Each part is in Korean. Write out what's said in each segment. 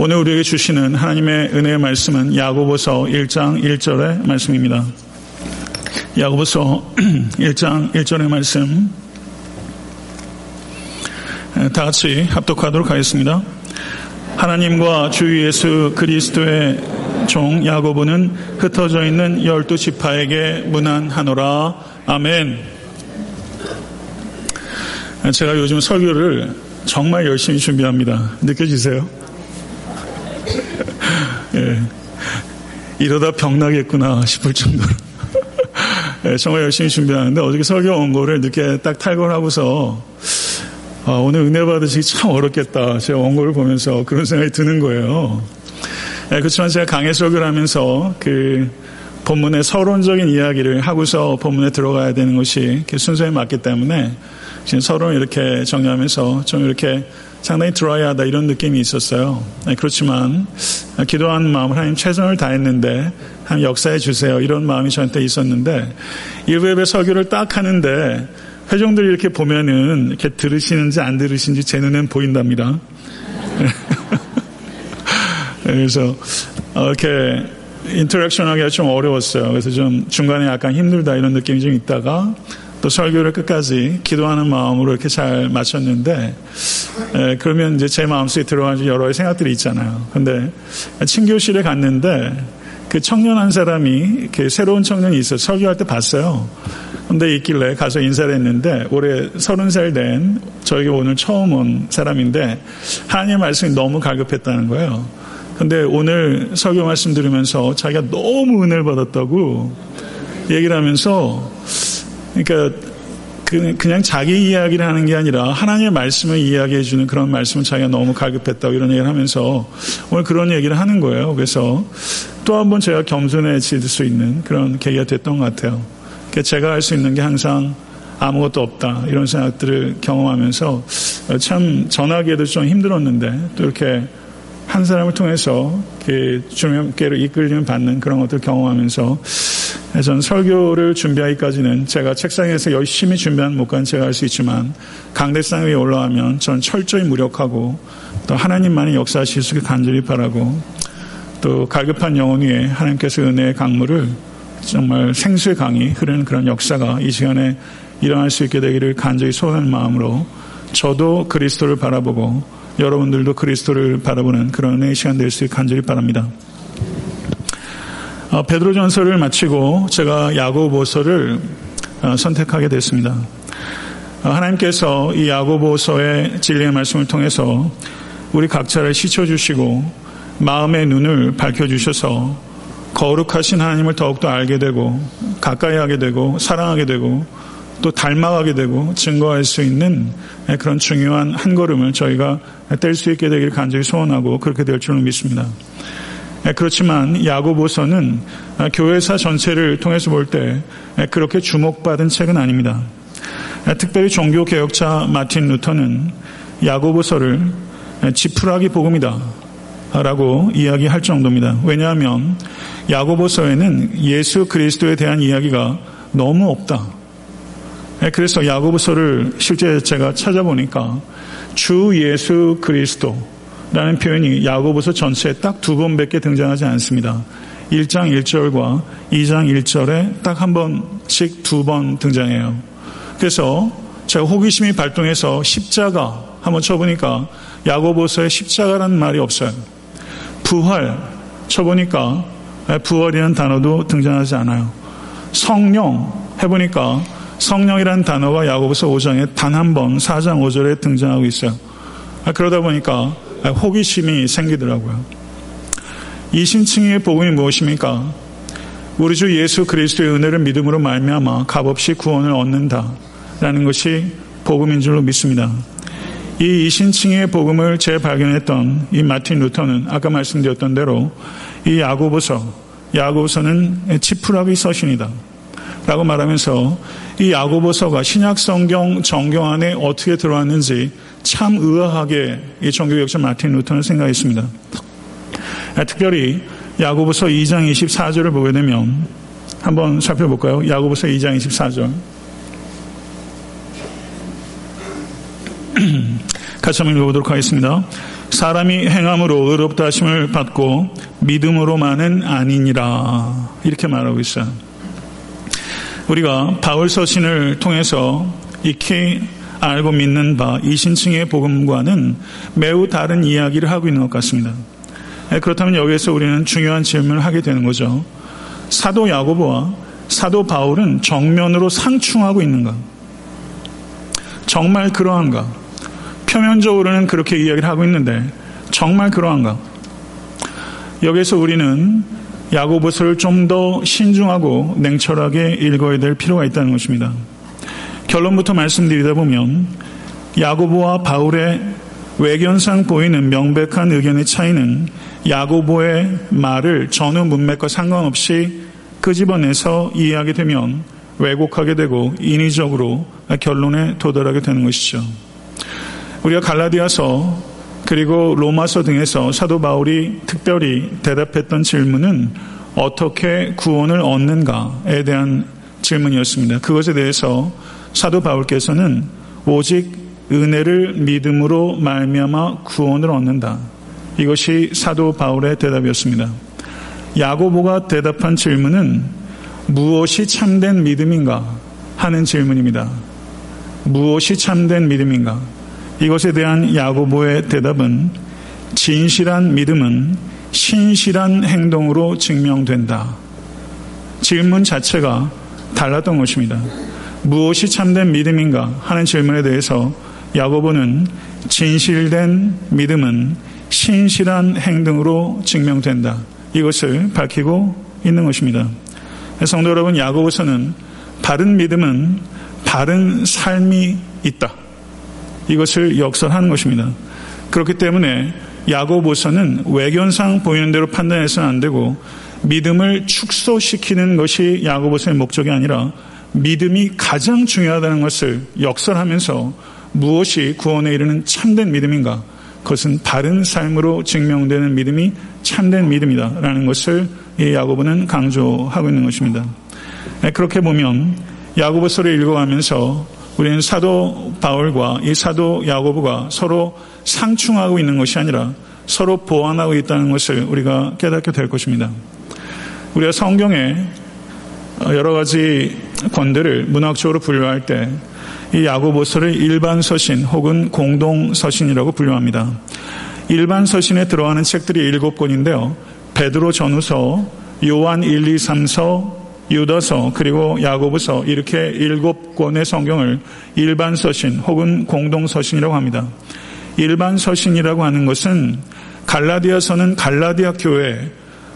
오늘 우리에게 주시는 하나님의 은혜의 말씀은 야고보서 1장 1절의 말씀입니다. 야고보서 1장 1절의 말씀 다 같이 합독하도록 하겠습니다. 하나님과 주 예수 그리스도의 종 야고보는 흩어져 있는 열두 지파에게 문안하노라. 아멘. 제가 요즘 설교를 정말 열심히 준비합니다. 느껴지세요? 예. 이러다 병나겠구나 싶을 정도로. 예, 정말 열심히 준비하는데 어저께 설교 원고를 늦게 딱 탈골하고서 아, 오늘 은혜 받으시기 참 어렵겠다. 제가 원고를 보면서 그런 생각이 드는 거예요. 예, 그렇지만 제가 강의 설교를 하면서 그 본문의 서론적인 이야기를 하고서 본문에 들어가야 되는 것이 순서에 맞기 때문에 지금 서론 이렇게 정리하면서 좀 이렇게 상당히 드라이하다 이런 느낌이 있었어요. 네, 그렇지만 기도하는 마음을 하나님 최선을 다했는데 하나님 역사해 주세요. 이런 마음이 저한테 있었는데 일부 예배 설교를 딱 하는데 회중들이 이렇게 보면은 이렇게 들으시는지 안 들으시는지 제 눈엔 보인답니다. 네, 그래서 이렇게 interaction 하기가 좀 어려웠어요. 그래서 좀 중간에 약간 힘들다 이런 느낌이 좀 있다가 또 설교를 끝까지 기도하는 마음으로 이렇게 잘 마쳤는데 에, 그러면 이제 제 마음속에 들어가는 여러 생각들이 있잖아요. 근데 친교실에 갔는데 그 청년 한 사람이 그 새로운 청년이 있어 설교할 때 봤어요. 근데 있길래 가서 인사를 했는데 올해 서른 살 된 저에게 오늘 처음 온 사람인데 하나님의 말씀이 너무 갈급했다는 거예요. 근데 오늘 설교 말씀 들으면서 자기가 너무 은혜를 받았다고 얘기를 하면서 그러니까 그냥 자기 이야기를 하는 게 아니라 하나님의 말씀을 이야기해 주는 그런 말씀을 자기가 너무 갈급했다고 이런 얘기를 하면서 오늘 그런 얘기를 하는 거예요. 그래서 또 한 번 제가 겸손해질 수 있는 그런 계기가 됐던 것 같아요. 그러니까 제가 할 수 있는 게 항상 아무것도 없다 이런 생각들을 경험하면서 참 전하기에도 좀 힘들었는데 또 이렇게 한 사람을 통해서 주님께로 이끌림을 받는 그런 것들을 경험하면서 전 설교를 준비하기까지는 제가 책상에서 열심히 준비한 못간 제가 할 수 있지만 강대상 위에 올라가면 전 철저히 무력하고 또 하나님만이 역사하실 수 있게 간절히 바라고 또 갈급한 영혼 위에 하나님께서 은혜의 강물을 정말 생수의 강이 흐르는 그런 역사가 이 시간에 일어날 수 있게 되기를 간절히 소원하는 마음으로 저도 그리스도를 바라보고 여러분들도 그리스도를 바라보는 그런 은혜의 시간 될 수 있게 간절히 바랍니다. 어, 베드로전서를 마치고 제가 야고보서를 어, 선택하게 됐습니다. 어, 하나님께서 이 야고보서의 진리의 말씀을 통해서 우리 각자를 씻어주시고 마음의 눈을 밝혀주셔서 거룩하신 하나님을 더욱더 알게 되고 가까이 하게 되고 사랑하게 되고 또 닮아가게 되고 증거할 수 있는 그런 중요한 한 걸음을 저희가 뗄 수 있게 되기를 간절히 소원하고 그렇게 될 줄로 믿습니다. 예, 그렇지만 야고보서는 교회사 전체를 통해서 볼 때 그렇게 주목받은 책은 아닙니다. 특별히 종교 개혁자 마틴 루터는 야고보서를 지푸라기 복음이다 라고 이야기할 정도입니다. 왜냐하면 야고보서에는 예수 그리스도에 대한 이야기가 너무 없다. 예, 그래서 야고보서를 실제 제가 찾아보니까 주 예수 그리스도 라는 표현이 야고보서 전체에 딱 두 번밖에 등장하지 않습니다. 1장 1절과 2장 1절에 딱 한 번씩 두 번 등장해요. 그래서 제가 호기심이 발동해서 십자가 한번 쳐보니까 야고보서에 십자가라는 말이 없어요. 부활 쳐보니까 부활이라는 단어도 등장하지 않아요. 성령 해보니까 성령이라는 단어가 야고보서 5장에 단 한 번 4장 5절에 등장하고 있어요. 그러다 보니까 호기심이 생기더라고요. 이 신칭의 복음이 무엇입니까? 우리 주 예수 그리스도의 은혜를 믿음으로 말미암아 값없이 구원을 얻는다라는 것이 복음인 줄로 믿습니다. 이 이신칭의 복음을 재발견했던 이 마틴 루터는 아까 말씀드렸던 대로 이 야고보서, 야고보서는 치프라기 서신이다. 라고 말하면서 이 야고보서가 신약 성경 정경 안에 어떻게 들어왔는지 참 의아하게 이 종교개혁자 마틴 루터는 생각했습니다. 아, 특별히 야고보서 2장 24절을 보게 되면 한번 살펴볼까요? 야고보서 2장 24절. 같이 한번 읽어보도록 하겠습니다. 사람이 행함으로 의롭다 하심을 받고 믿음으로만은 아니니라. 이렇게 말하고 있어요. 우리가 바울 서신을 통해서 익히 알고 믿는 바 이 신층의 복음과는 매우 다른 이야기를 하고 있는 것 같습니다. 예, 그렇다면 여기에서 우리는 중요한 질문을 하게 되는 거죠. 사도 야고보와 사도 바울은 정면으로 상충하고 있는가? 정말 그러한가? 표면적으로는 그렇게 이야기를 하고 있는데 정말 그러한가? 여기서 우리는 야고보서를 좀 더 신중하고 냉철하게 읽어야 될 필요가 있다는 것입니다. 결론부터 말씀드리다 보면 야고보와 바울의 외견상 보이는 명백한 의견의 차이는 야고보의 말을 전후 문맥과 상관없이 끄집어내서 이해하게 되면 왜곡하게 되고 인위적으로 결론에 도달하게 되는 것이죠. 우리가 갈라디아서 그리고 로마서 등에서 사도 바울이 특별히 대답했던 질문은 어떻게 구원을 얻는가에 대한 질문이었습니다. 그것에 대해서 사도 바울께서는 오직 은혜를 믿음으로 말미암아 구원을 얻는다. 이것이 사도 바울의 대답이었습니다. 야고보가 대답한 질문은 무엇이 참된 믿음인가 하는 질문입니다. 무엇이 참된 믿음인가? 이것에 대한 야고보의 대답은 진실한 믿음은 신실한 행동으로 증명된다. 질문 자체가 달랐던 것입니다. 무엇이 참된 믿음인가 하는 질문에 대해서 야고보는 진실된 믿음은 신실한 행동으로 증명된다. 이것을 밝히고 있는 것입니다. 성도 여러분, 야고보서는 바른 믿음은 바른 삶이 있다. 이것을 역설하는 것입니다. 그렇기 때문에 야고보서는 외견상 보이는 대로 판단해서는 안 되고 믿음을 축소시키는 것이 야고보서의 목적이 아니라 믿음이 가장 중요하다는 것을 역설하면서 무엇이 구원에 이르는 참된 믿음인가? 그것은 바른 삶으로 증명되는 믿음이 참된 믿음이다라는 것을 이 야고보는 강조하고 있는 것입니다. 네, 그렇게 보면 야고보서를 읽어가면서 우리는 사도 바울과 이 사도 야고보가 서로 상충하고 있는 것이 아니라 서로 보완하고 있다는 것을 우리가 깨닫게 될 것입니다. 우리가 성경에 여러 가지 권들을 문학적으로 분류할 때 이 야고보서를 일반 서신 혹은 공동 서신이라고 분류합니다. 일반 서신에 들어가는 책들이 일곱 권인데요. 베드로 전후서, 요한 1, 2, 3서, 유다서 그리고 야고보서 이렇게 일곱 권의 성경을 일반 서신 혹은 공동 서신이라고 합니다. 일반 서신이라고 하는 것은 갈라디아서는 갈라디아 교회,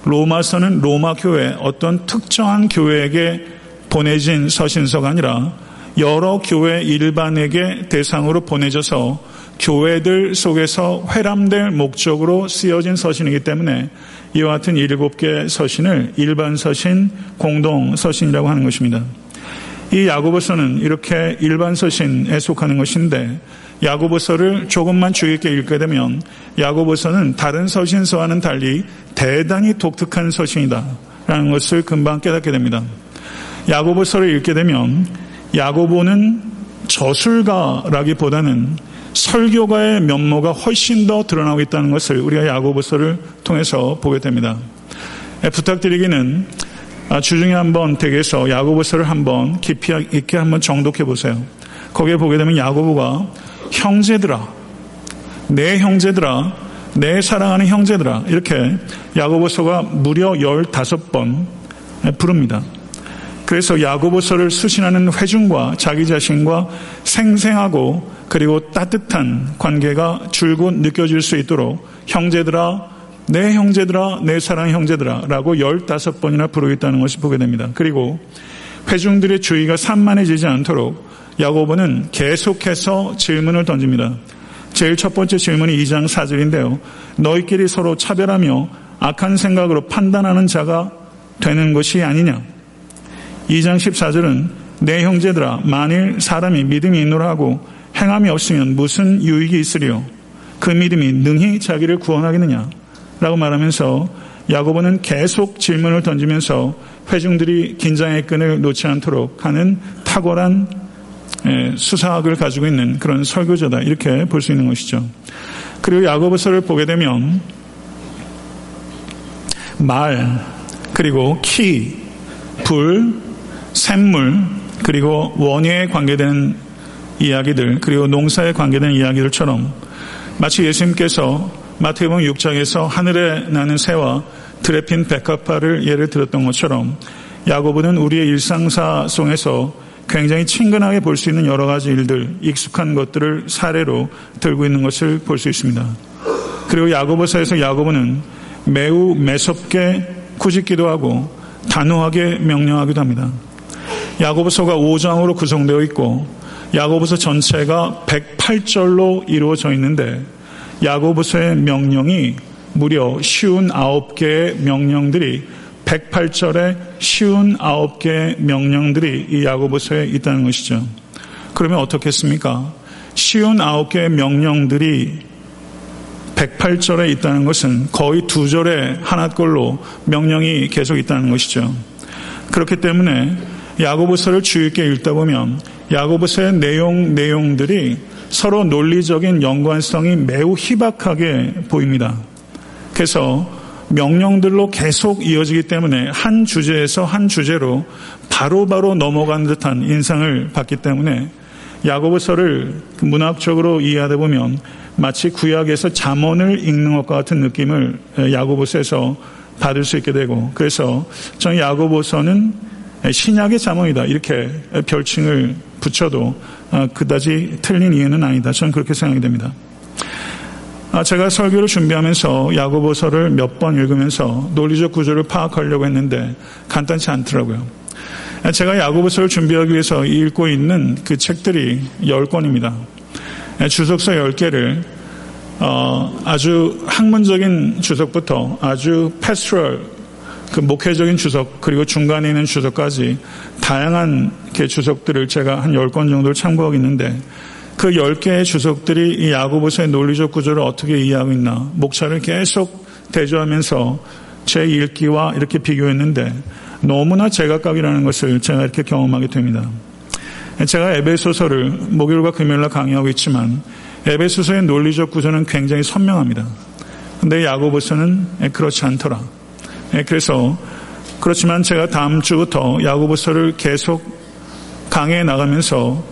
로마서는 로마 교회 어떤 특정한 교회에게 보내진 서신서가 아니라 여러 교회 일반에게 대상으로 보내져서 교회들 속에서 회람될 목적으로 쓰여진 서신이기 때문에 이와 같은 일곱 개 서신을 일반 서신, 공동 서신이라고 하는 것입니다. 이 야고보서는 이렇게 일반 서신에 속하는 것인데 야고보서를 조금만 주의 깊게 읽게 되면 야고보서는 다른 서신서와는 달리 대단히 독특한 서신이다 라는 것을 금방 깨닫게 됩니다. 야고보서를 읽게 되면 야고보는 저술가라기보다는 설교가의 면모가 훨씬 더 드러나고 있다는 것을 우리가 야고보서를 통해서 보게 됩니다. 예, 부탁드리기는 아, 주중에 한번 댁에서 야고보서를 한번 깊이 있게 한번 정독해 보세요. 거기에 보게 되면 야고보가 형제들아, 내 형제들아, 내 사랑하는 형제들아 이렇게 야고보서가 무려 15번 부릅니다. 그래서 야고보서를 수신하는 회중과 자기 자신과 생생하고 그리고 따뜻한 관계가 줄곧 느껴질 수 있도록 형제들아, 내 형제들아, 내 사랑 형제들아 라고 15번이나 부르고 있다는 것을 보게 됩니다. 그리고 회중들의 주의가 산만해지지 않도록 야고보는 계속해서 질문을 던집니다. 제일 첫 번째 질문이 2장 4절인데요. 너희끼리 서로 차별하며 악한 생각으로 판단하는 자가 되는 것이 아니냐. 2장 14절은 내 형제들아 만일 사람이 믿음이 있노라 하고 행함이 없으면 무슨 유익이 있으리요? 그 믿음이 능히 자기를 구원하겠느냐? 라고 말하면서 야고보는 계속 질문을 던지면서 회중들이 긴장의 끈을 놓지 않도록 하는 탁월한 예, 수사학을 가지고 있는 그런 설교자다. 이렇게 볼 수 있는 것이죠. 그리고 야고보서를 보게 되면 말, 그리고 키, 불, 샘물, 그리고 원예에 관계되는 이야기들, 그리고 농사에 관계된 이야기들처럼 마치 예수님께서 마태복음 6장에서 하늘에 나는 새와 들에 핀 백합화를 예를 들었던 것처럼 야고보는 우리의 일상사 속에서 굉장히 친근하게 볼 수 있는 여러 가지 일들, 익숙한 것들을 사례로 들고 있는 것을 볼 수 있습니다. 그리고 야고보서에서 야고보는 매우 매섭게 꾸짖기도 하고 단호하게 명령하기도 합니다. 야고보서가 5장으로 구성되어 있고 야고보서 전체가 108절로 이루어져 있는데 야고보서의 명령이 무려 쉬운 9개의 명령들이 108절에 쉬운 9개의 명령들이 이 야고보서에 있다는 것이죠. 그러면 어떻겠습니까? 쉬운 9개의 명령들이 108절에 있다는 것은 거의 두 절에 하나꼴로 명령이 계속 있다는 것이죠. 그렇기 때문에 야고보서를 주의 있게 읽다 보면 야고보서의 내용 내용들이 서로 논리적인 연관성이 매우 희박하게 보입니다. 그래서 명령들로 계속 이어지기 때문에 한 주제에서 한 주제로 바로바로 바로 넘어간 듯한 인상을 받기 때문에 야고보서를 문학적으로 이해하다 보면 마치 구약에서 잠언을 읽는 것과 같은 느낌을 야고보서에서 받을 수 있게 되고 그래서 저는 야고보서는 신약의 잠언이다 이렇게 별칭을 붙여도 어, 그다지 틀린 이해는 아니다. 저는 그렇게 생각이 됩니다. 아, 제가 설교를 준비하면서 야고보서를 몇 번 읽으면서 논리적 구조를 파악하려고 했는데 간단치 않더라고요. 아, 제가 야고보서를 준비하기 위해서 읽고 있는 그 책들이 10권입니다. 아, 주석서 10개를 어, 아주 학문적인 주석부터 아주 패스트럴 그 목회적인 주석 그리고 중간에 있는 주석까지 다양한 그 주석들을 제가 한 10권 정도를 참고하고 있는데 그 10개의 주석들이 이 야고보서의 논리적 구조를 어떻게 이해하고 있나 목차를 계속 대조하면서 제 읽기와 이렇게 비교했는데 너무나 제각각이라는 것을 제가 이렇게 경험하게 됩니다. 제가 에베소서를 목요일과 금요일날 강의하고 있지만 에베소서의 논리적 구조는 굉장히 선명합니다. 근데 야고보서는 그렇지 않더라. 그래서 그렇지만 제가 다음 주부터 야고보서를 계속 강의해 나가면서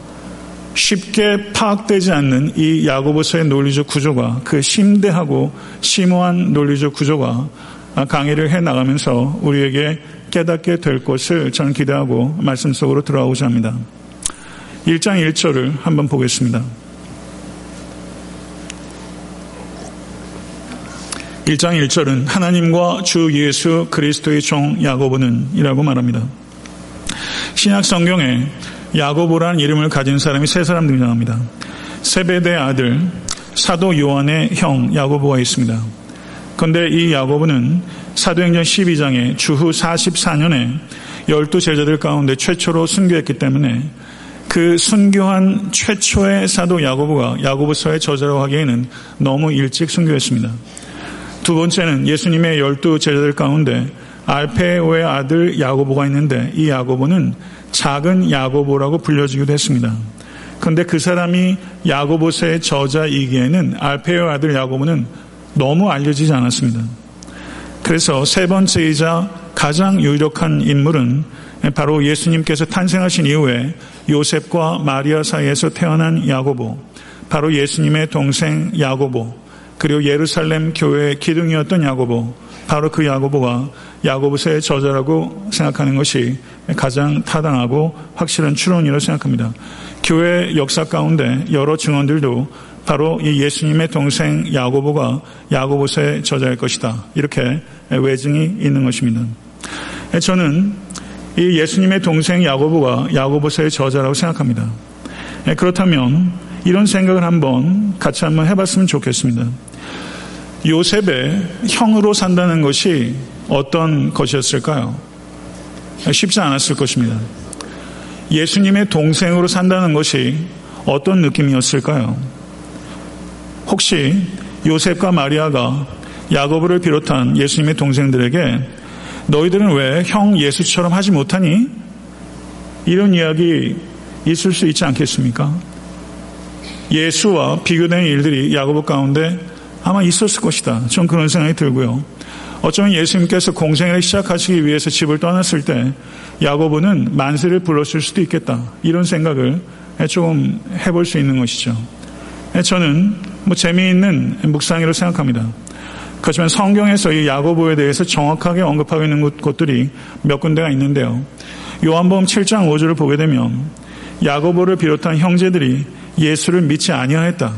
쉽게 파악되지 않는 이 야고보서의 논리적 구조가 그 심대하고 심오한 논리적 구조가 강의를 해 나가면서 우리에게 깨닫게 될 것을 저는 기대하고 말씀 속으로 들어가고자 합니다. 1장 1절을 한번 보겠습니다. 1장 1절은 하나님과 주 예수 그리스도의 종 야고보는 이라고 말합니다. 신약 성경에 야고보라는 이름을 가진 사람이 세 사람 등장합니다. 세베대 아들 사도 요한의 형 야고보가 있습니다. 그런데 이 야고보는 사도행전 12장에 주후 44년에 열두 제자들 가운데 최초로 순교했기 때문에 그 순교한 최초의 사도 야고보가 야고보서의 저자라고 하기에는 너무 일찍 순교했습니다. 두 번째는 예수님의 열두 제자들 가운데 알페오의 아들 야고보가 있는데 이 야고보는 작은 야고보라고 불려지기도 했습니다. 그런데 그 사람이 야고보서의 저자이기에는 알페오 아들 야고보는 너무 알려지지 않았습니다. 그래서 세 번째이자 가장 유력한 인물은 바로 예수님께서 탄생하신 이후에 요셉과 마리아 사이에서 태어난 야고보, 바로 예수님의 동생 야고보, 그리고 예루살렘 교회의 기둥이었던 야고보, 바로 그 야고보가 야고보서의 저자라고 생각하는 것이 가장 타당하고 확실한 추론이라고 생각합니다. 교회 역사 가운데 여러 증언들도 바로 이 예수님의 동생 야고보가 야고보서의 저자일 것이다. 이렇게 외증이 있는 것입니다. 저는 이 예수님의 동생 야고보가 야고보서의 저자라고 생각합니다. 그렇다면 이런 생각을 한번 같이 한번 해봤으면 좋겠습니다. 요셉의 형으로 산다는 것이 어떤 것이었을까요? 쉽지 않았을 것입니다. 예수님의 동생으로 산다는 것이 어떤 느낌이었을까요? 혹시 요셉과 마리아가 야고보를 비롯한 예수님의 동생들에게 너희들은 왜 형 예수처럼 하지 못하니? 이런 이야기 있을 수 있지 않겠습니까? 예수와 비교된 일들이 야고보 가운데 아마 있었을 것이다. 전 그런 생각이 들고요. 어쩌면 예수님께서 공생애를 시작하시기 위해서 집을 떠났을 때 야고보는 만세를 불렀을 수도 있겠다. 이런 생각을 조금 해볼 수 있는 것이죠. 저는 뭐 재미있는 묵상이라고 생각합니다. 그렇지만 성경에서 이 야고보에 대해서 정확하게 언급하고 있는 곳들이 몇 군데가 있는데요. 요한복음 7장 5절을 보게 되면 야고보를 비롯한 형제들이 예수를 믿지 아니하였다.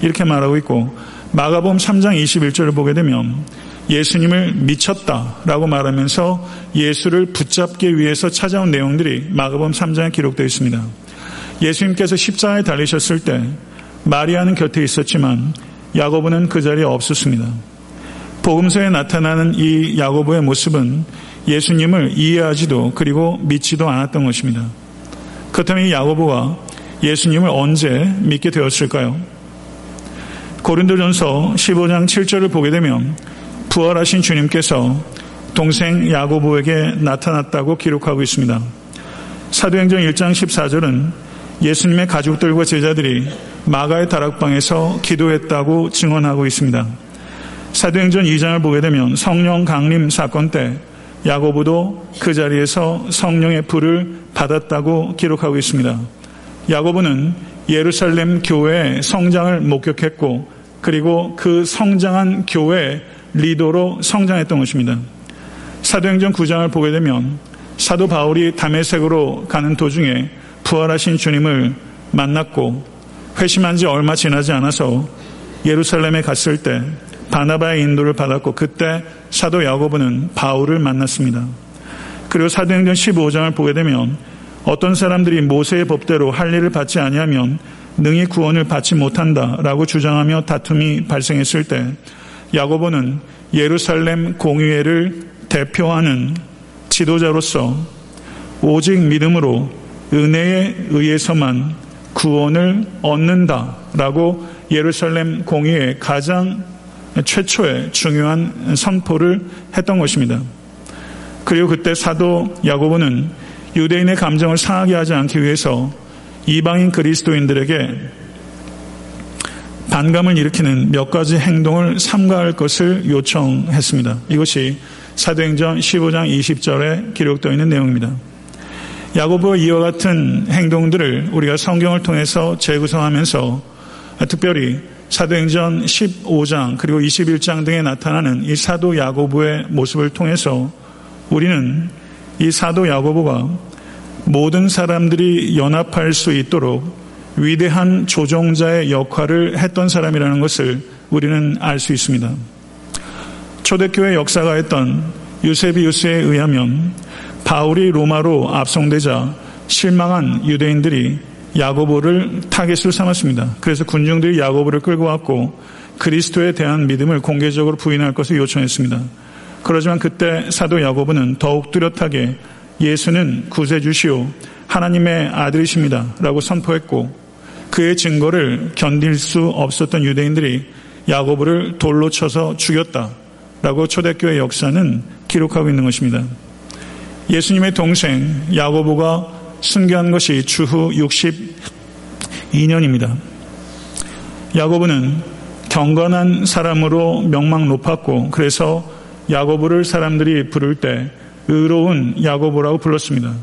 이렇게 말하고 있고 마가복음 3장 21절을 보게 되면 예수님을 미쳤다라고 말하면서 예수를 붙잡기 위해서 찾아온 내용들이 마가복음 3장에 기록되어 있습니다. 예수님께서 십자가에 달리셨을 때 마리아는 곁에 있었지만 야고보는 그 자리에 없었습니다. 복음서에 나타나는 이 야고보의 모습은 예수님을 이해하지도 그리고 믿지도 않았던 것입니다. 그렇다면 이 야고보가 예수님을 언제 믿게 되었을까요? 고린도전서 15장 7절을 보게 되면 부활하신 주님께서 동생 야고보에게 나타났다고 기록하고 있습니다. 사도행전 1장 14절은 예수님의 가족들과 제자들이 마가의 다락방에서 기도했다고 증언하고 있습니다. 사도행전 2장을 보게 되면 성령 강림 사건 때 야고보도 그 자리에서 성령의 불을 받았다고 기록하고 있습니다. 야고보는 예루살렘 교회의 성장을 목격했고 그리고 그 성장한 교회 리더로 성장했던 것입니다. 사도행전 9장을 보게 되면 사도 바울이 담에색으로 가는 도중에 부활하신 주님을 만났고 회심한 지 얼마 지나지 않아서 예루살렘에 갔을 때 바나바의 인도를 받았고 그때 사도 야고보는 바울을 만났습니다. 그리고 사도행전 15장을 보게 되면 어떤 사람들이 모세의 법대로 할 일을 받지 아니하면 능히 구원을 받지 못한다라고 주장하며 다툼이 발생했을 때 야고보는 예루살렘 공의회를 대표하는 지도자로서 오직 믿음으로 은혜에 의해서만 구원을 얻는다라고 예루살렘 공의회 가장 최초의 중요한 선포를 했던 것입니다. 그리고 그때 사도 야고보는 유대인의 감정을 상하게 하지 않기 위해서 이방인 그리스도인들에게 반감을 일으키는 몇 가지 행동을 삼가할 것을 요청했습니다. 이것이 사도행전 15장 20절에 기록되어 있는 내용입니다. 야고보 이와 같은 행동들을 우리가 성경을 통해서 재구성하면서 특별히 사도행전 15장 그리고 21장 등에 나타나는 이 사도 야고보의 모습을 통해서 우리는 이 사도 야고보가 모든 사람들이 연합할 수 있도록 위대한 조종자의 역할을 했던 사람이라는 것을 우리는 알 수 있습니다. 초대교회 역사가 했던 유세비우스에 의하면 바울이 로마로 압송되자 실망한 유대인들이 야고보를 타겟으로 삼았습니다. 그래서 군중들이 야고보를 끌고 왔고 그리스도에 대한 믿음을 공개적으로 부인할 것을 요청했습니다. 그러지만 그때 사도 야고보는 더욱 뚜렷하게 예수는 구세주시오 하나님의 아들이십니다. 라고 선포했고 그의 증거를 견딜 수 없었던 유대인들이 야고보를 돌로 쳐서 죽였다. 라고 초대교회 역사는 기록하고 있는 것입니다. 예수님의 동생 야고보가 순교한 것이 주후 62년입니다. 야고보는 경건한 사람으로 명망 높았고 그래서 야고보를 사람들이 부를 때 의로운 야고보라고 불렀습니다.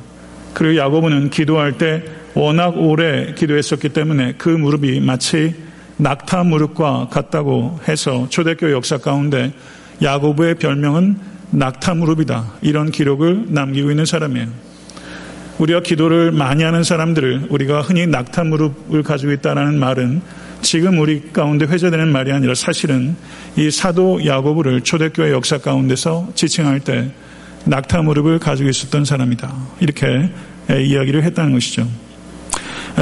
그리고 야고보는 기도할 때 워낙 오래 기도했었기 때문에 그 무릎이 마치 낙타 무릎과 같다고 해서 초대교 역사 가운데 야고보의 별명은 낙타 무릎이다. 이런 기록을 남기고 있는 사람이에요. 우리가 기도를 많이 하는 사람들을 우리가 흔히 낙타 무릎을 가지고 있다는 말은 지금 우리 가운데 회자되는 말이 아니라 사실은 이 사도 야고보를 초대교회 역사 가운데서 지칭할 때 낙타 무릎을 가지고 있었던 사람이다. 이렇게 이야기를 했다는 것이죠.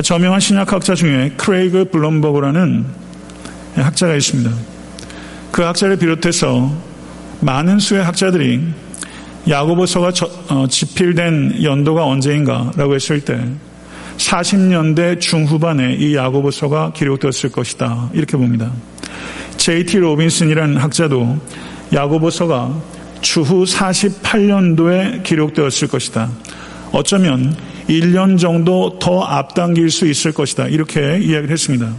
저명한 신약학자 중에 크레이그 블럼버그라는 학자가 있습니다. 그 학자를 비롯해서 많은 수의 학자들이 야고보서가 어, 집필된 연도가 언제인가라고 했을 때 40년대 중후반에 이 야고보서가 기록되었을 것이다. 이렇게 봅니다. J.T. 로빈슨이라는 학자도 야고보서가 주후 48년도에 기록되었을 것이다. 어쩌면 1년 정도 더 앞당길 수 있을 것이다. 이렇게 이야기를 했습니다.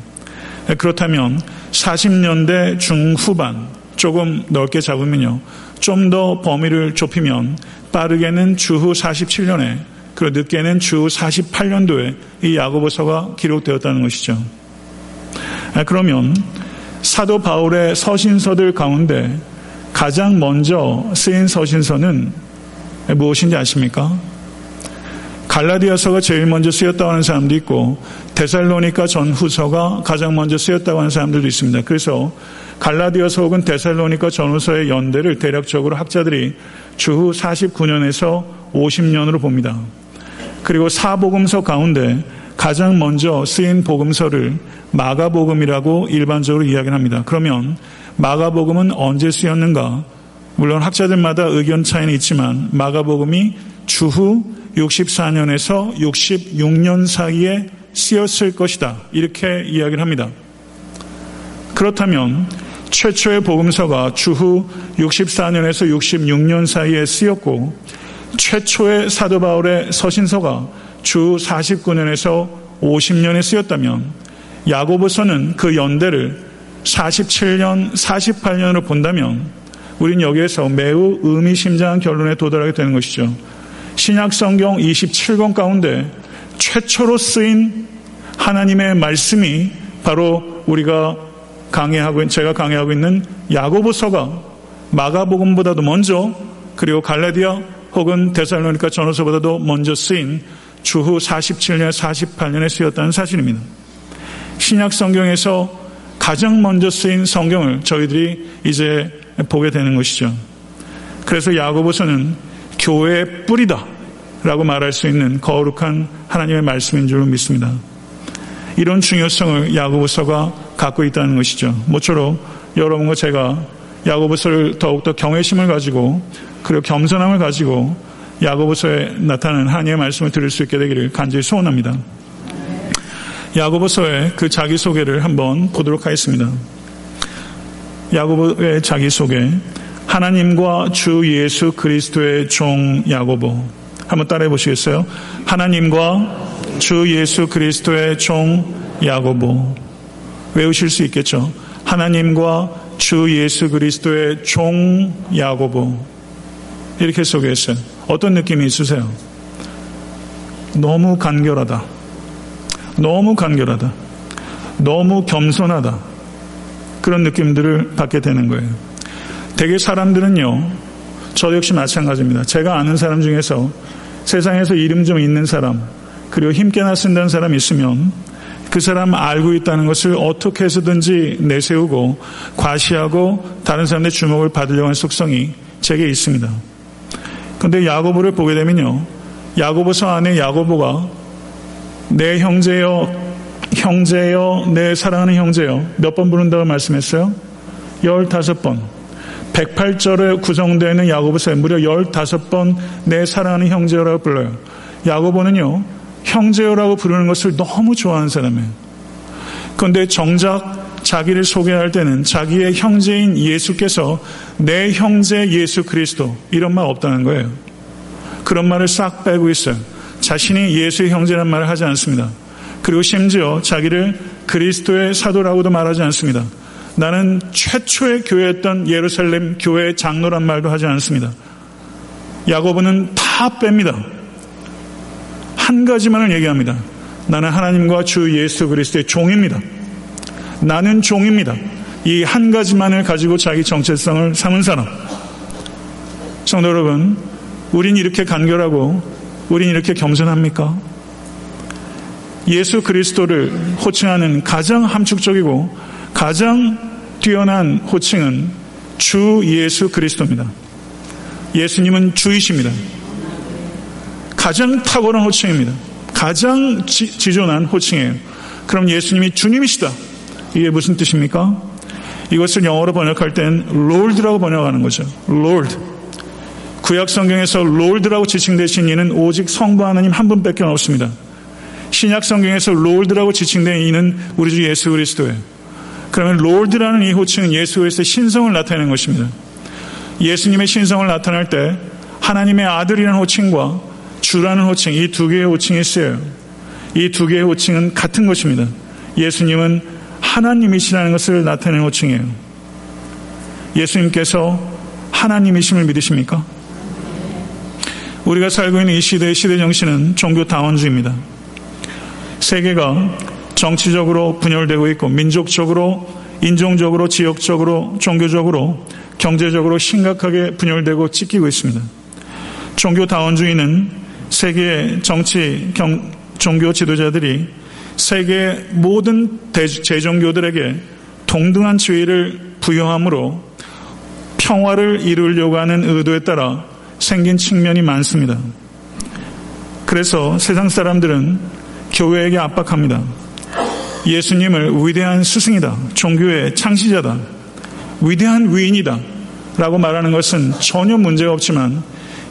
그렇다면 40년대 중후반 조금 넓게 잡으면요. 좀 더 범위를 좁히면 빠르게는 주후 47년에 그리고 늦게는 주 48년도에 이 야고보서가 기록되었다는 것이죠. 아, 그러면 사도 바울의 서신서들 가운데 가장 먼저 쓰인 서신서는 무엇인지 아십니까? 갈라디아서가 제일 먼저 쓰였다고 하는 사람도 있고 데살로니카 전후서가 가장 먼저 쓰였다고 하는 사람들도 있습니다. 그래서 갈라디아서 혹은 데살로니카 전후서의 연대를 대략적으로 학자들이 주후 49년에서 50년으로 봅니다. 그리고 사복음서 가운데 가장 먼저 쓰인 복음서를 마가복음이라고 일반적으로 이야기를 합니다. 그러면 마가복음은 언제 쓰였는가? 물론 학자들마다 의견 차이는 있지만 마가복음이 주후 64년에서 66년 사이에 쓰였을 것이다. 이렇게 이야기를 합니다. 그렇다면 최초의 복음서가 주후 64년에서 66년 사이에 쓰였고 최초의 사도 바울의 서신서가 주 49년에서 50년에 쓰였다면 야고보서는 그 연대를 47년, 48년으로 본다면 우린 여기에서 매우 의미심장한 결론에 도달하게 되는 것이죠. 신약 성경 27권 가운데 최초로 쓰인 하나님의 말씀이 바로 우리가 강의하고 제가 강의하고 있는 야고보서가 마가복음보다도 먼저 그리고 갈라디아 혹은 데살로니카 전후서보다도 먼저 쓰인 주후 47년, 48년에 쓰였다는 사실입니다. 신약 성경에서 가장 먼저 쓰인 성경을 저희들이 이제 보게 되는 것이죠. 그래서 야고보서는 교회의 뿌리다 라고 말할 수 있는 거룩한 하나님의 말씀인 줄 믿습니다. 이런 중요성을 야고보서가 갖고 있다는 것이죠. 모쪼록 여러분과 제가 야고보서를 더욱더 경외심을 가지고 그리고 겸손함을 가지고 야고보서에 나타나는 하나님의 말씀을 들을 수 있게 되기를 간절히 소원합니다. 야고보서의 그 자기소개를 한번 보도록 하겠습니다. 야고보의 자기소개 하나님과 주 예수 그리스도의 종 야고보 한번 따라해 보시겠어요? 하나님과 주 예수 그리스도의 종 야고보 외우실 수 있겠죠? 하나님과 주 예수 그리스도의 종 야고보 이렇게 소개했어요. 어떤 느낌이 있으세요? 너무 간결하다. 너무 간결하다. 너무 겸손하다. 그런 느낌들을 받게 되는 거예요. 대개 사람들은요, 저 역시 마찬가지입니다. 제가 아는 사람 중에서 세상에서 이름 좀 있는 사람, 그리고 힘께나 쓴다는 사람 있으면 그 사람 알고 있다는 것을 어떻게 해서든지 내세우고 과시하고 다른 사람의 주목을 받으려고 하는 속성이 제게 있습니다. 근데 야고보를 보게 되면요. 야고보서 안에 야고보가 내 형제여, 형제여, 내 사랑하는 형제여 몇 번 부른다고 말씀했어요? 15번. 108절에 구성되는 야고보서에 무려 15번 내 사랑하는 형제여라고 불러요. 야고보는요. 형제여라고 부르는 것을 너무 좋아하는 사람이에요. 그런데 정작 자기를 소개할 때는 자기의 형제인 예수께서 내 형제 예수 그리스도 이런 말 없다는 거예요. 그런 말을 싹 빼고 있어요. 자신이 예수의 형제란 말을 하지 않습니다. 그리고 심지어 자기를 그리스도의 사도라고도 말하지 않습니다. 나는 최초의 교회였던 예루살렘 교회의 장로란 말도 하지 않습니다. 야고보는 다 뺍니다. 한 가지만을 얘기합니다. 나는 하나님과 주 예수 그리스도의 종입니다. 나는 종입니다. 이 한 가지만을 가지고 자기 정체성을 삼은 사람. 성도 여러분, 우린 이렇게 간결하고 우린 이렇게 겸손합니까? 예수 그리스도를 호칭하는 가장 함축적이고 가장 뛰어난 호칭은 주 예수 그리스도입니다. 예수님은 주이십니다. 가장 탁월한 호칭입니다. 가장 지, 지존한 호칭이에요. 그럼 예수님이 주님이시다. 이게 무슨 뜻입니까? 이것을 영어로 번역할 땐 Lord라고 번역하는 거죠. Lord. 구약 성경에서 Lord라고 지칭되신 이는 오직 성부 하나님 한 분밖에 없습니다. 신약 성경에서 Lord라고 지칭된 이는 우리 주 예수 그리스도예요. 그러면 Lord라는 이 호칭은 예수 그리스도의 신성을 나타내는 것입니다. 예수님의 신성을 나타낼 때 하나님의 아들이라는 호칭과 주라는 호칭, 이 두 개의 호칭이 쓰여요. 이 두 개의 호칭은 같은 것입니다. 예수님은 하나님이시라는 것을 나타내는 호칭이에요. 예수님께서 하나님이심을 믿으십니까? 우리가 살고 있는 이 시대의 시대 정신은 종교 다원주의입니다. 세계가 정치적으로 분열되고 있고 민족적으로 인종적으로 지역적으로 종교적으로 경제적으로 심각하게 분열되고 찢기고 있습니다. 종교 다원주의는 세계의 정치 경, 종교 지도자들이 세계 모든 제종교들에게 동등한 지위를 부여함으로 평화를 이루려고 하는 의도에 따라 생긴 측면이 많습니다. 그래서 세상 사람들은 교회에게 압박합니다. 예수님을 위대한 스승이다. 종교의 창시자다. 위대한 위인이다. 라고 말하는 것은 전혀 문제가 없지만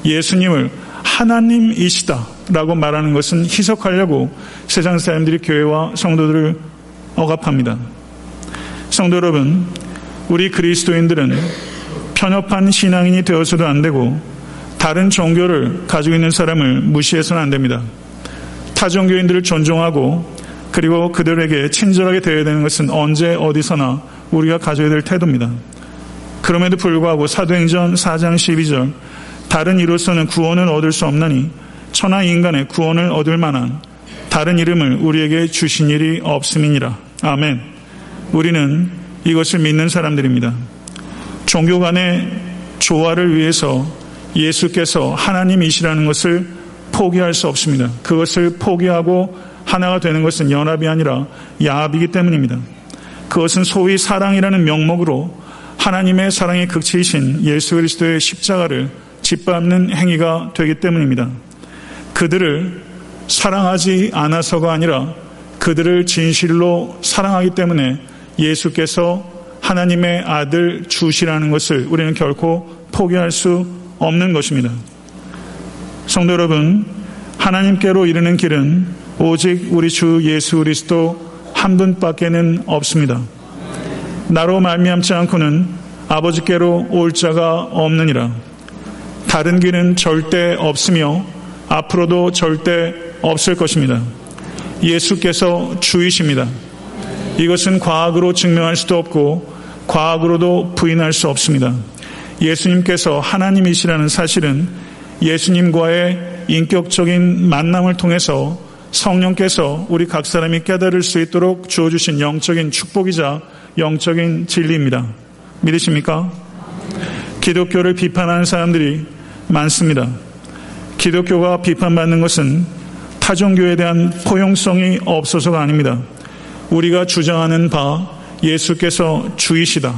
예수님을 하나님이시다. 라고 말하는 것은 희석하려고 세상 사람들이 교회와 성도들을 억압합니다. 성도 여러분, 우리 그리스도인들은 편협한 신앙인이 되어서도 안 되고 다른 종교를 가지고 있는 사람을 무시해서는 안 됩니다. 타 종교인들을 존중하고 그리고 그들에게 친절하게 대해야 되는 것은 언제 어디서나 우리가 가져야 될 태도입니다. 그럼에도 불구하고 사도행전 4장 12절 다른 이로서는 구원을 얻을 수 없나니 천하 인간의 구원을 얻을 만한 다른 이름을 우리에게 주신 일이 없음이니라. 아멘. 우리는 이것을 믿는 사람들입니다. 종교 간의 조화를 위해서 예수께서 하나님이시라는 것을 포기할 수 없습니다. 그것을 포기하고 하나가 되는 것은 연합이 아니라 야합이기 때문입니다. 그것은 소위 사랑이라는 명목으로 하나님의 사랑의 극치이신 예수 그리스도의 십자가를 짓밟는 행위가 되기 때문입니다. 그들을 사랑하지 않아서가 아니라 그들을 진실로 사랑하기 때문에 예수께서 하나님의 아들 주시라는 것을 우리는 결코 포기할 수 없는 것입니다. 성도 여러분, 하나님께로 이르는 길은 오직 우리 주 예수 그리스도 한 분밖에는 없습니다. 나로 말미암지 않고는 아버지께로 올 자가 없느니라. 다른 길은 절대 없으며 앞으로도 절대 없을 것입니다. 예수께서 주이십니다. 이것은 과학으로 증명할 수도 없고 과학으로도 부인할 수 없습니다. 예수님께서 하나님이시라는 사실은 예수님과의 인격적인 만남을 통해서 성령께서 우리 각 사람이 깨달을 수 있도록 주어주신 영적인 축복이자 영적인 진리입니다. 믿으십니까? 기독교를 비판하는 사람들이 많습니다. 기독교가 비판받는 것은 타종교에 대한 포용성이 없어서가 아닙니다. 우리가 주장하는 바 예수께서 주이시다.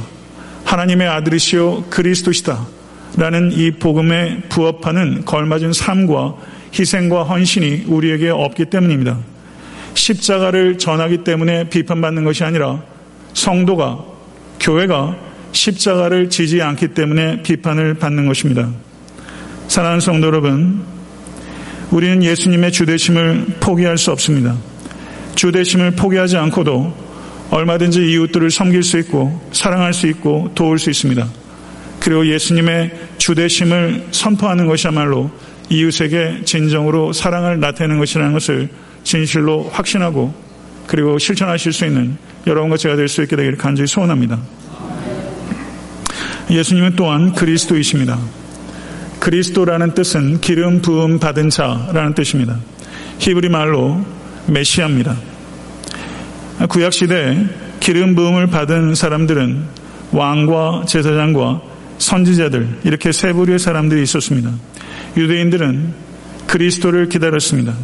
하나님의 아들이시요 그리스도시다. 라는 이 복음에 부합하는 걸맞은 삶과 희생과 헌신이 우리에게 없기 때문입니다. 십자가를 전하기 때문에 비판받는 것이 아니라 성도가, 교회가 십자가를 지지 않기 때문에 비판을 받는 것입니다. 사랑하는 성도 여러분, 우리는 예수님의 주대심을 포기할 수 없습니다. 주대심을 포기하지 않고도 얼마든지 이웃들을 섬길 수 있고 사랑할 수 있고 도울 수 있습니다. 그리고 예수님의 주대심을 선포하는 것이야말로 이웃에게 진정으로 사랑을 나타내는 것이라는 것을 진실로 확신하고 그리고 실천하실 수 있는 여러분과 제가 될 수 있게 되기를 간절히 소원합니다. 예수님은 또한 그리스도이십니다. 그리스도라는 뜻은 기름 부음 받은 자라는 뜻입니다. 히브리 말로 메시아입니다. 구약 시대 기름 부음을 받은 사람들은 왕과 제사장과 선지자들 이렇게 세 부류의 사람들이 있었습니다. 유대인들은 그리스도를 기다렸습니다.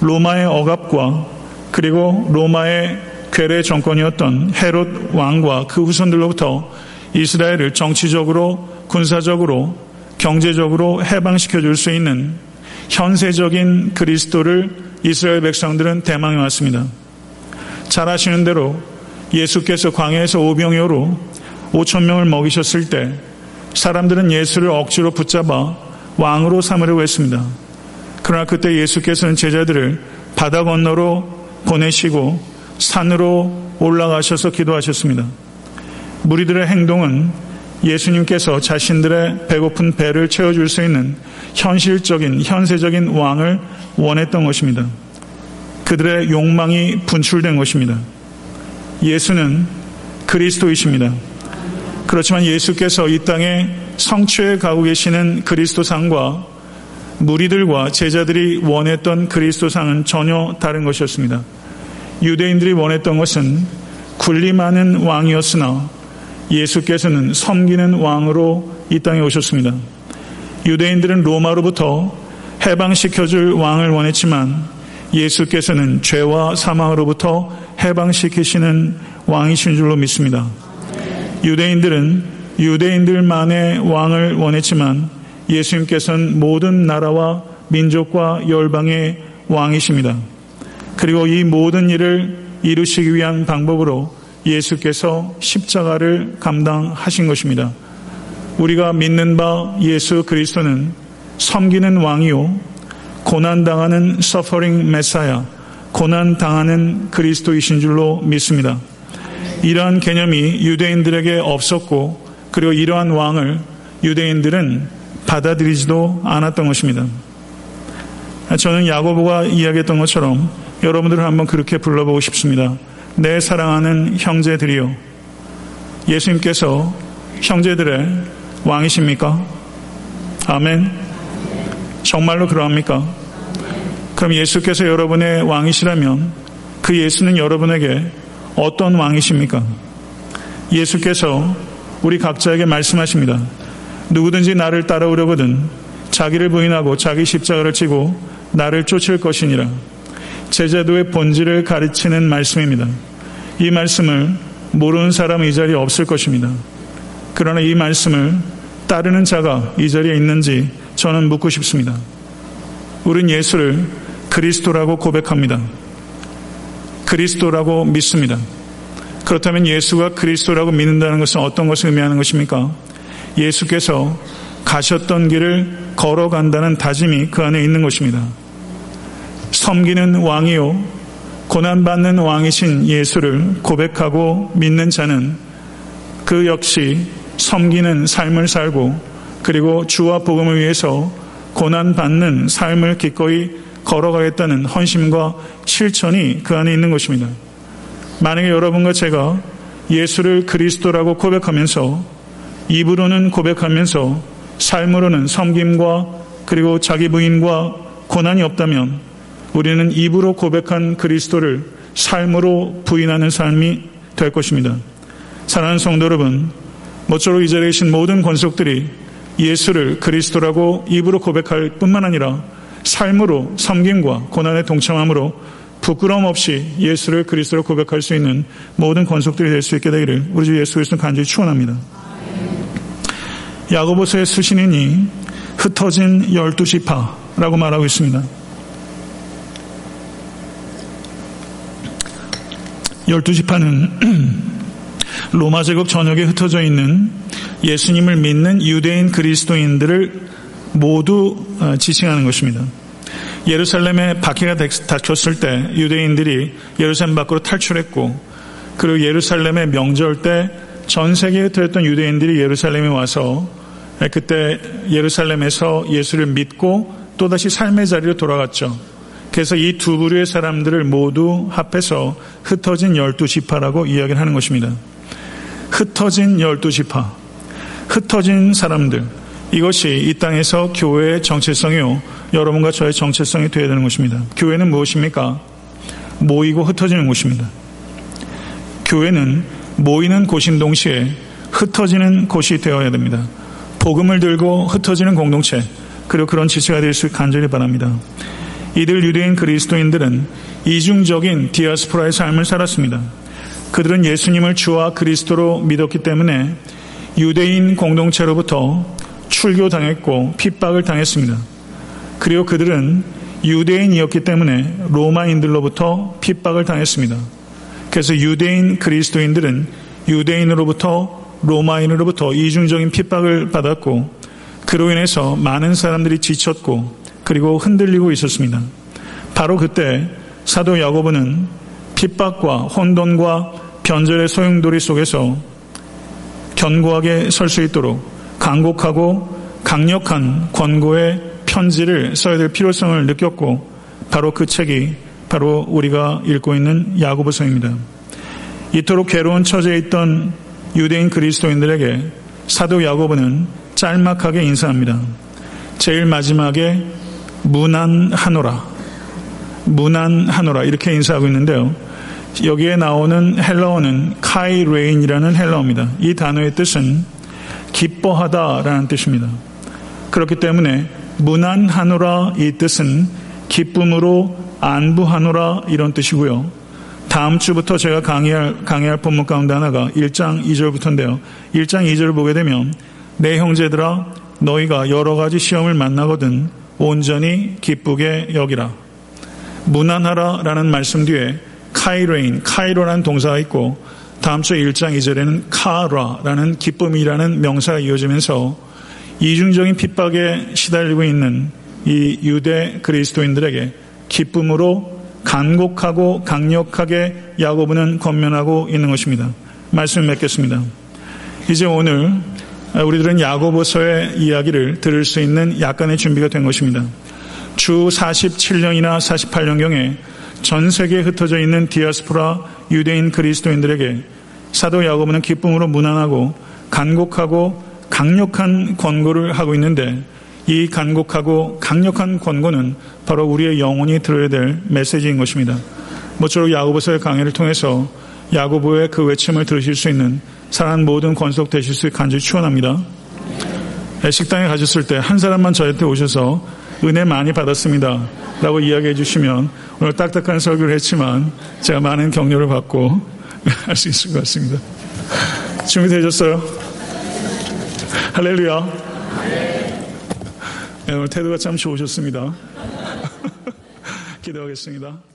로마의 억압과 그리고 로마의 괴뢰 정권이었던 헤롯 왕과 그 후손들로부터 이스라엘을 정치적으로 군사적으로 경제적으로 해방시켜 줄 수 있는 현세적인 그리스도를 이스라엘 백성들은 대망해 왔습니다. 잘 아시는 대로 예수께서 광야에서 오병이어로 5천 명을 먹이셨을 때 사람들은 예수를 억지로 붙잡아 왕으로 삼으려고 했습니다. 그러나 그때 예수께서는 제자들을 바다 건너로 보내시고 산으로 올라가셔서 기도하셨습니다. 무리들의 행동은 예수님께서 자신들의 배고픈 배를 채워줄 수 있는 현실적인, 현세적인 왕을 원했던 것입니다. 그들의 욕망이 분출된 것입니다. 예수는 그리스도이십니다. 그렇지만 예수께서 이 땅에 성취해 가고 계시는 그리스도상과 무리들과 제자들이 원했던 그리스도상은 전혀 다른 것이었습니다. 유대인들이 원했던 것은 군림하는 왕이었으나 예수께서는 섬기는 왕으로 이 땅에 오셨습니다. 유대인들은 로마로부터 해방시켜줄 왕을 원했지만 예수께서는 죄와 사망으로부터 해방시키시는 왕이신 줄로 믿습니다. 유대인들은 유대인들만의 왕을 원했지만 예수님께서는 모든 나라와 민족과 열방의 왕이십니다. 그리고 이 모든 일을 이루시기 위한 방법으로 예수께서 십자가를 감당하신 것입니다. 우리가 믿는 바 예수 그리스도는 섬기는 왕이요 고난당하는 서퍼링 메사야 고난당하는 그리스도이신 줄로 믿습니다. 이러한 개념이 유대인들에게 없었고 그리고 이러한 왕을 유대인들은 받아들이지도 않았던 것입니다. 저는 야고보가 이야기했던 것처럼 여러분들을 한번 그렇게 불러보고 싶습니다. 내 사랑하는 형제들이요. 예수님께서 형제들의 왕이십니까? 아멘. 정말로 그러합니까? 그럼 예수께서 여러분의 왕이시라면 그 예수는 여러분에게 어떤 왕이십니까? 예수께서 우리 각자에게 말씀하십니다. 누구든지 나를 따라오려거든 자기를 부인하고 자기 십자가를 지고 나를 쫓을 것이니라. 제자도의 본질을 가르치는 말씀입니다. 이 말씀을 모르는 사람은 이 자리에 없을 것입니다. 그러나 이 말씀을 따르는 자가 이 자리에 있는지 저는 묻고 싶습니다. 우린 예수를 그리스도라고 고백합니다. 그리스도라고 믿습니다. 그렇다면 예수가 그리스도라고 믿는다는 것은 어떤 것을 의미하는 것입니까? 예수께서 가셨던 길을 걸어간다는 다짐이 그 안에 있는 것입니다. 섬기는 왕이요, 고난받는 왕이신 예수를 고백하고 믿는 자는 그 역시 섬기는 삶을 살고 그리고 주와 복음을 위해서 고난받는 삶을 기꺼이 걸어가겠다는 헌심과 실천이 그 안에 있는 것입니다. 만약에 여러분과 제가 예수를 그리스도라고 고백하면서 입으로는 고백하면서 삶으로는 섬김과 그리고 자기 부인과 고난이 없다면 우리는 입으로 고백한 그리스도를 삶으로 부인하는 삶이 될 것입니다. 사랑하는 성도 여러분, 모쪼록 이 자리에 계신 모든 권속들이 예수를 그리스도라고 입으로 고백할 뿐만 아니라 삶으로 섬김과 고난에 동참함으로 부끄러움 없이 예수를 그리스도로 고백할 수 있는 모든 권속들이 될 수 있게 되기를 우리 주 예수 그리스도 간절히 축원합니다. 야고보서의 수신인이 흩어진 열두 지파라고 말하고 있습니다. 열두 지파는 로마 제국 전역에 흩어져 있는 예수님을 믿는 유대인 그리스도인들을 모두 어, 지칭하는 것입니다. 예루살렘에 박해가 닥쳤을 때 유대인들이 예루살렘 밖으로 탈출했고 그리고 예루살렘의 명절 때 전 세계에 흩어졌던 유대인들이 예루살렘에 와서 그때 예루살렘에서 예수를 믿고 또다시 삶의 자리로 돌아갔죠. 그래서 이 두 부류의 사람들을 모두 합해서 흩어진 열두 지파라고 이야기를 하는 것입니다. 흩어진 열두 지파, 흩어진 사람들, 이것이 이 땅에서 교회의 정체성이요. 여러분과 저의 정체성이 되어야 되는 것입니다. 교회는 무엇입니까? 모이고 흩어지는 곳입니다. 교회는 모이는 곳인 동시에 흩어지는 곳이 되어야 됩니다. 복음을 들고 흩어지는 공동체, 그리고 그런 지체가 될 수 간절히 바랍니다. 이들 유대인 그리스도인들은 이중적인 디아스포라의 삶을 살았습니다. 그들은 예수님을 주와 그리스도로 믿었기 때문에 유대인 공동체로부터 출교당했고 핍박을 당했습니다. 그리고 그들은 유대인이었기 때문에 로마인들로부터 핍박을 당했습니다. 그래서 유대인 그리스도인들은 유대인으로부터 로마인으로부터 이중적인 핍박을 받았고 그로 인해서 많은 사람들이 지쳤고 그리고 흔들리고 있었습니다. 바로 그때 사도 야고보는 핍박과 혼돈과 변절의 소용돌이 속에서 견고하게 설 수 있도록 강곡하고 강력한 권고의 편지를 써야 될 필요성을 느꼈고 바로 그 책이 바로 우리가 읽고 있는 야고보서입니다. 이토록 괴로운 처지에 있던 유대인 그리스도인들에게 사도 야고보는 짤막하게 인사합니다. 제일 마지막에 무난하노라. 무난하노라. 이렇게 인사하고 있는데요. 여기에 나오는 헬라어는 카이레인이라는 헬라어입니다. 이 단어의 뜻은 기뻐하다라는 뜻입니다. 그렇기 때문에 무난하노라 이 뜻은 기쁨으로 안부하노라 이런 뜻이고요. 다음 주부터 제가 강의할, 강의할 본문 가운데 하나가 1장 2절부터인데요. 1장 2절을 보게 되면 내 형제들아 너희가 여러 가지 시험을 만나거든 온전히 기쁘게 여기라. 무난하라 라는 말씀 뒤에 카이레인, 카이로라는 동사가 있고 다음 주 1장 2절에는 카라라는 기쁨이라는 명사가 이어지면서 이중적인 핍박에 시달리고 있는 이 유대 그리스도인들에게 기쁨으로 간곡하고 강력하게 야고보는 권면하고 있는 것입니다. 말씀을 맺겠습니다. 이제 오늘 우리들은 야고보서의 이야기를 들을 수 있는 약간의 준비가 된 것입니다. 주 47년이나 48년경에 전 세계에 흩어져 있는 디아스포라 유대인 그리스도인들에게 사도 야고보는 기쁨으로 무난하고 간곡하고 강력한 권고를 하고 있는데 이 간곡하고 강력한 권고는 바로 우리의 영혼이 들어야 될 메시지인 것입니다. 모쪼록 야고보서의 강의를 통해서 야고보의 그 외침을 들으실 수 있는 사랑하는 모든 권속 되실 수 간절히 축원합니다. 식당에 가셨을 때 한 사람만 저한테 오셔서 은혜 많이 받았습니다. 라고 이야기해 주시면 오늘 딱딱한 설교를 했지만 제가 많은 격려를 받고 할 수 있을 것 같습니다. 준비되셨어요? 할렐루야. 네, 오늘 태도가 참 좋으셨습니다. 기도하겠습니다.